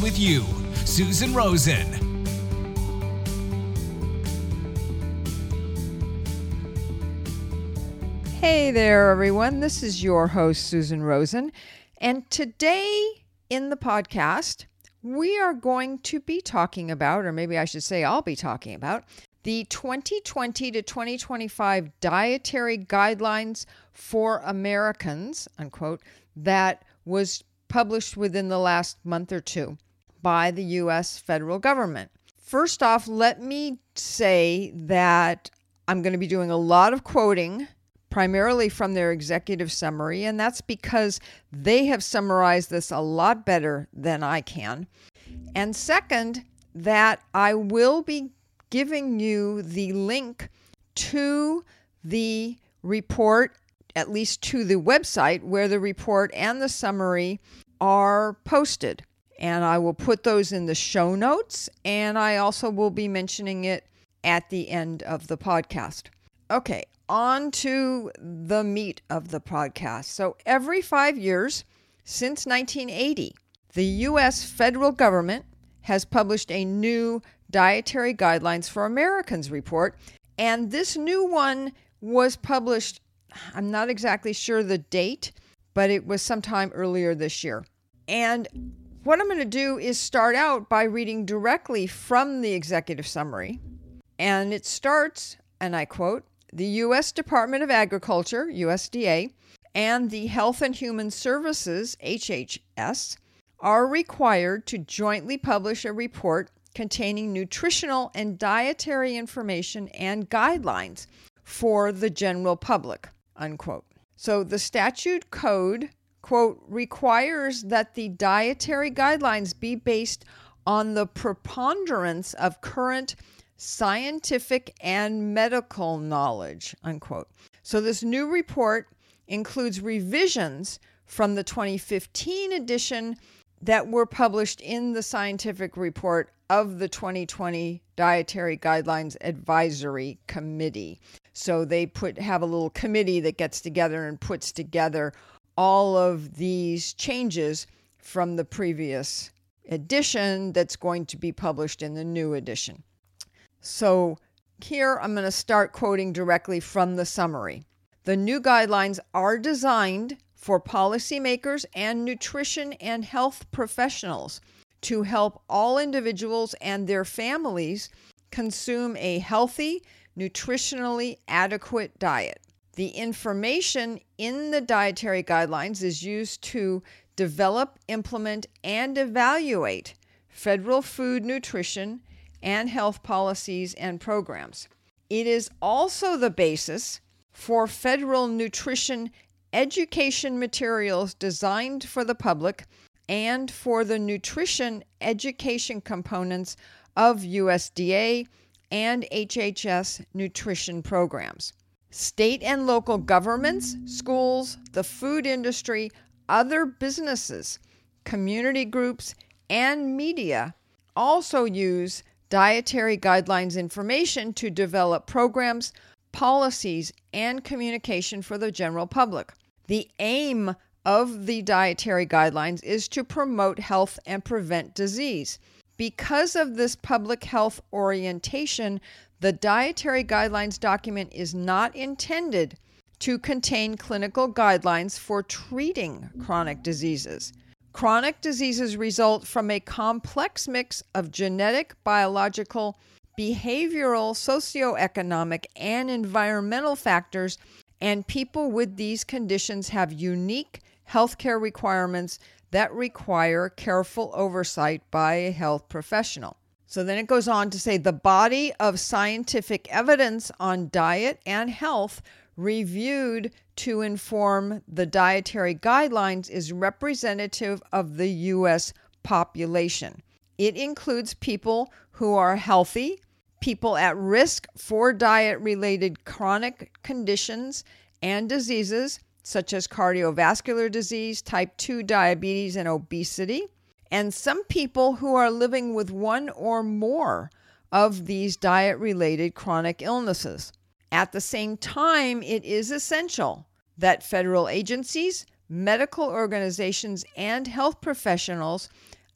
with you. Susan Rosen. Hey there, everyone. This is your host, Susan Rosen. And today in the podcast, we are going to be talking about, or maybe I should say, I'll be talking about, the 2020 to 2025 dietary guidelines for Americans, unquote, that was published within the last month or two by the US federal government. First off, let me say that I'm going to be doing a lot of quoting, primarily from their executive summary, and that's because they have summarized this a lot better than I can. And second, that I will be giving you the link to the report, at least to the website where the report and the summary are posted. And I will put those in the show notes, and I also will be mentioning it at the end of the podcast. Okay, on to the meat of the podcast. So, every five years since 1980, the U.S. federal government has published a new Dietary Guidelines for Americans report. And this new one was published, I'm not exactly sure the date, but it was sometime earlier this year. And what I'm going to do is start out by reading directly from the executive summary. And it starts, and I quote The U.S. Department of Agriculture, USDA, and the Health and Human Services, HHS, are required to jointly publish a report containing nutritional and dietary information and guidelines for the general public, unquote. So the statute code, quote, requires that the dietary guidelines be based on the preponderance of current scientific and medical knowledge, unquote. So this new report includes revisions from the 2015 edition that were published in the scientific report of the 2020 Dietary Guidelines Advisory Committee. So they put have a little committee that gets together and puts together all of these changes from the previous edition that's going to be published in the new edition. So here I'm going to start quoting directly from the summary. The new guidelines are designed for policymakers and nutrition and health professionals to help all individuals and their families consume a healthy, nutritionally adequate diet. The information in the dietary guidelines is used to develop, implement, and evaluate federal food nutrition and health policies and programs. It is also the basis for federal nutrition education materials designed for the public and for the nutrition education components of USDA and HHS nutrition programs. State and local governments, schools, the food industry, other businesses, community groups, and media also use dietary guidelines information to develop programs, policies, and communication for the general public. The aim of the dietary guidelines is to promote health and prevent disease. Because of this public health orientation, the dietary guidelines document is not intended to contain clinical guidelines for treating chronic diseases. Chronic diseases result from a complex mix of genetic, biological, behavioral, socioeconomic, and environmental factors, and people with these conditions have unique healthcare requirements that require careful oversight by a health professional. So then it goes on to say the body of scientific evidence on diet and health reviewed to inform the dietary guidelines is representative of the U.S. population. It includes people who are healthy, people at risk for diet related chronic conditions and diseases such as cardiovascular disease, type 2 diabetes, and obesity, and some people who are living with one or more of these diet related chronic illnesses. At the same time, it is essential that federal agencies, medical organizations, and health professionals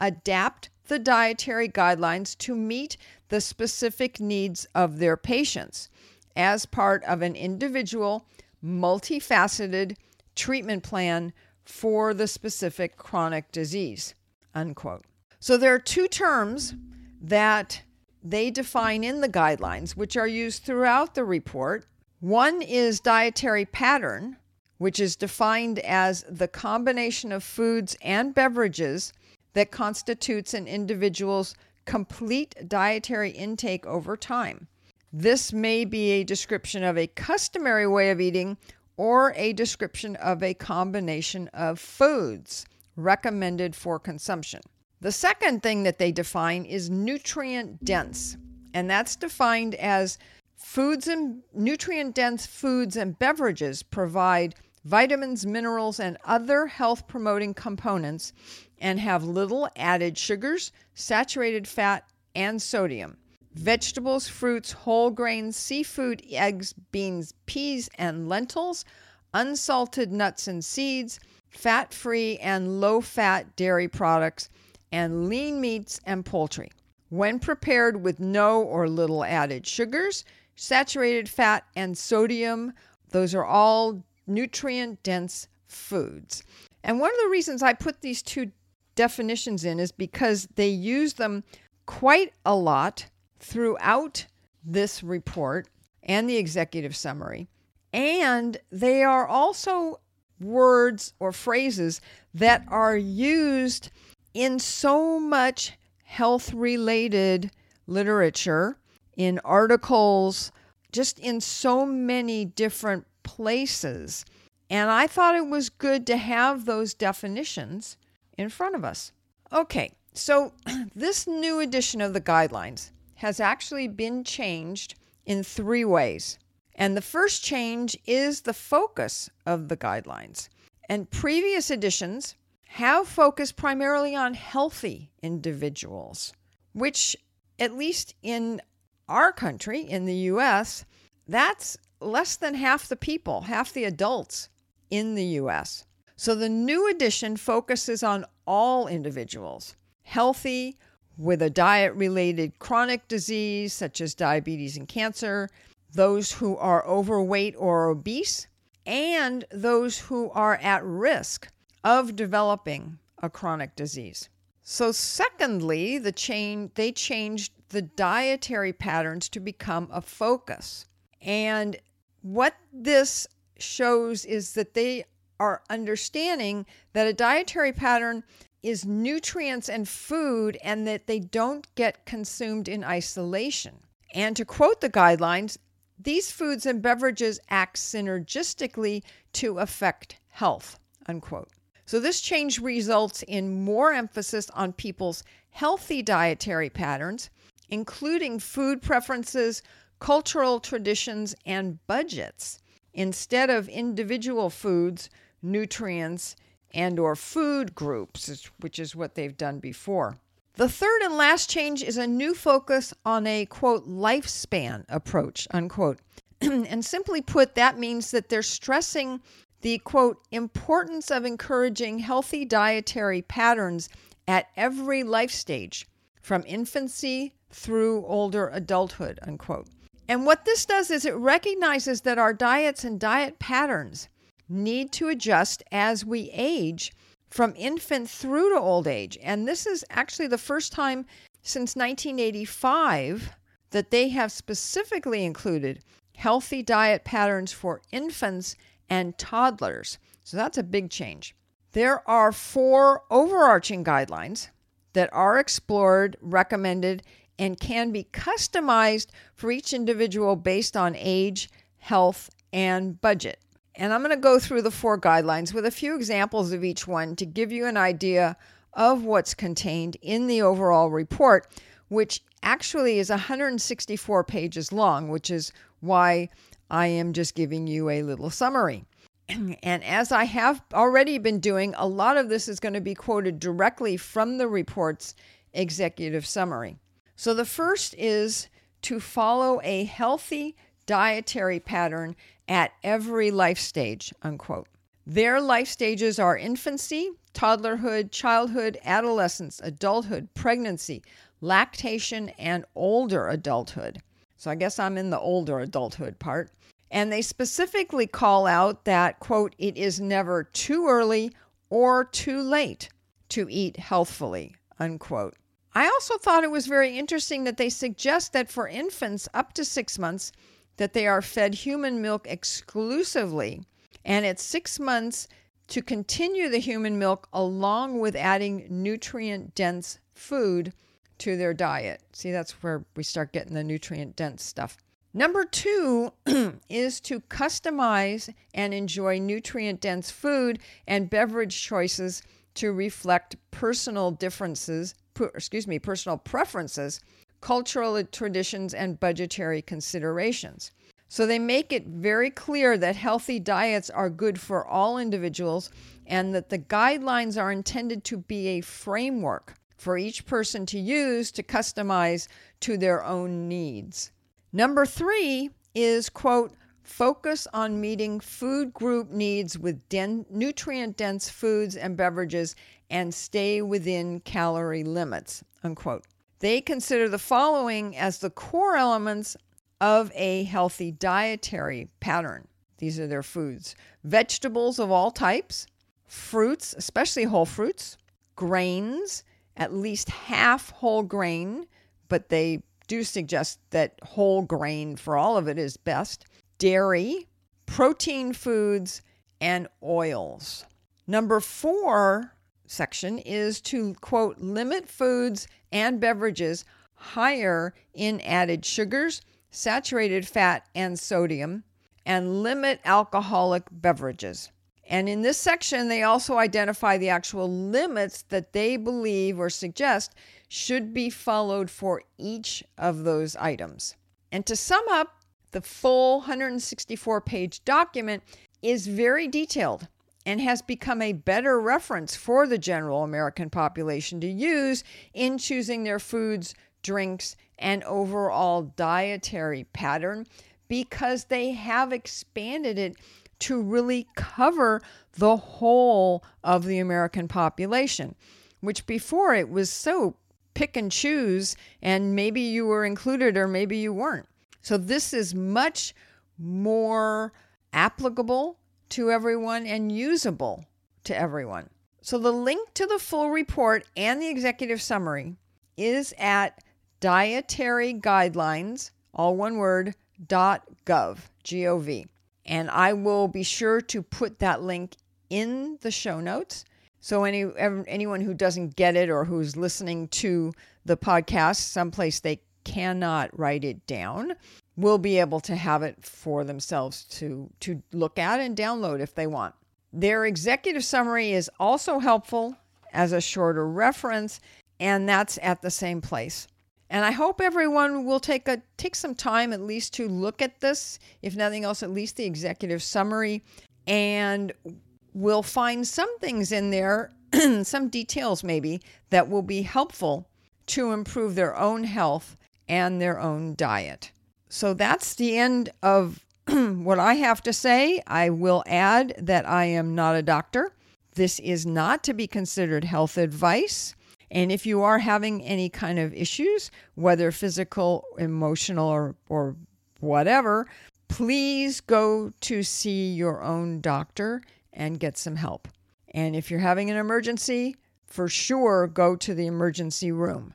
adapt the dietary guidelines to meet the specific needs of their patients as part of an individual, multifaceted treatment plan for the specific chronic disease. Unquote. So there are two terms that they define in the guidelines, which are used throughout the report. One is dietary pattern, which is defined as the combination of foods and beverages that constitutes an individual's complete dietary intake over time. This may be a description of a customary way of eating or a description of a combination of foods recommended for consumption. The second thing that they define is nutrient dense, and that's defined as foods and nutrient dense foods and beverages provide vitamins, minerals, and other health promoting components and have little added sugars, saturated fat, and sodium. Vegetables, fruits, whole grains, seafood, eggs, beans, peas, and lentils, unsalted nuts and seeds, fat free and low fat dairy products and lean meats and poultry. When prepared with no or little added sugars, saturated fat, and sodium, those are all nutrient dense foods. And one of the reasons I put these two definitions in is because they use them quite a lot throughout this report and the executive summary. And they are also words or phrases that are used in so much health related literature, in articles, just in so many different places. And I thought it was good to have those definitions in front of us. Okay, so this new edition of the guidelines has actually been changed in three ways. And the first change is the focus of the guidelines. And previous editions have focused primarily on healthy individuals, which, at least in our country, in the US, that's less than half the people, half the adults in the US. So the new edition focuses on all individuals, healthy, with a diet related chronic disease such as diabetes and cancer, those who are overweight or obese, and those who are at risk of developing a chronic disease. So, secondly, the chain, they changed the dietary patterns to become a focus. And what this shows is that they are understanding that a dietary pattern is nutrients and food and that they don't get consumed in isolation. And to quote the guidelines, these foods and beverages act synergistically to affect health. Unquote. So, this change results in more emphasis on people's healthy dietary patterns, including food preferences, cultural traditions, and budgets, instead of individual foods, nutrients, and or food groups, which is what they've done before. The third and last change is a new focus on a quote lifespan approach, unquote. and simply put, that means that they're stressing the quote importance of encouraging healthy dietary patterns at every life stage from infancy through older adulthood unquote and what this does is it recognizes that our diets and diet patterns need to adjust as we age from infant through to old age and this is actually the first time since 1985 that they have specifically included healthy diet patterns for infants and toddlers. So that's a big change. There are four overarching guidelines that are explored, recommended, and can be customized for each individual based on age, health, and budget. And I'm going to go through the four guidelines with a few examples of each one to give you an idea of what's contained in the overall report, which actually is 164 pages long, which is why I am just giving you a little summary. And as I have already been doing, a lot of this is going to be quoted directly from the report's executive summary. So the first is to follow a healthy dietary pattern at every life stage, unquote. Their life stages are infancy, toddlerhood, childhood, adolescence, adulthood, pregnancy, lactation, and older adulthood. So I guess I'm in the older adulthood part. And they specifically call out that, quote, it is never too early or too late to eat healthfully, unquote. I also thought it was very interesting that they suggest that for infants up to six months, that they are fed human milk exclusively, and at six months to continue the human milk along with adding nutrient dense food to their diet. See, that's where we start getting the nutrient dense stuff. Number two is to customize and enjoy nutrient dense food and beverage choices to reflect personal differences, excuse me, personal preferences, cultural traditions, and budgetary considerations. So they make it very clear that healthy diets are good for all individuals and that the guidelines are intended to be a framework for each person to use to customize to their own needs. Number three is, quote, focus on meeting food group needs with den- nutrient dense foods and beverages and stay within calorie limits, unquote. They consider the following as the core elements of a healthy dietary pattern. These are their foods vegetables of all types, fruits, especially whole fruits, grains, at least half whole grain, but they do suggest that whole grain for all of it is best, dairy, protein foods, and oils. Number four section is to quote, limit foods and beverages higher in added sugars, saturated fat, and sodium, and limit alcoholic beverages. And in this section, they also identify the actual limits that they believe or suggest should be followed for each of those items. And to sum up, the full 164 page document is very detailed and has become a better reference for the general American population to use in choosing their foods, drinks, and overall dietary pattern because they have expanded it to really cover the whole of the American population, which before it was so pick and choose, and maybe you were included or maybe you weren't. So this is much more applicable to everyone and usable to everyone. So the link to the full report and the executive summary is at dietary guidelines, all one word, dot gov, G-O-V. And I will be sure to put that link in the show notes. So any anyone who doesn't get it or who's listening to the podcast someplace they cannot write it down will be able to have it for themselves to to look at and download if they want. Their executive summary is also helpful as a shorter reference and that's at the same place. And I hope everyone will take a take some time at least to look at this, if nothing else, at least the executive summary, and we'll find some things in there, some details maybe, that will be helpful to improve their own health and their own diet. So that's the end of what I have to say. I will add that I am not a doctor. This is not to be considered health advice. And if you are having any kind of issues, whether physical, emotional, or, or whatever, please go to see your own doctor and get some help. And if you're having an emergency, for sure go to the emergency room.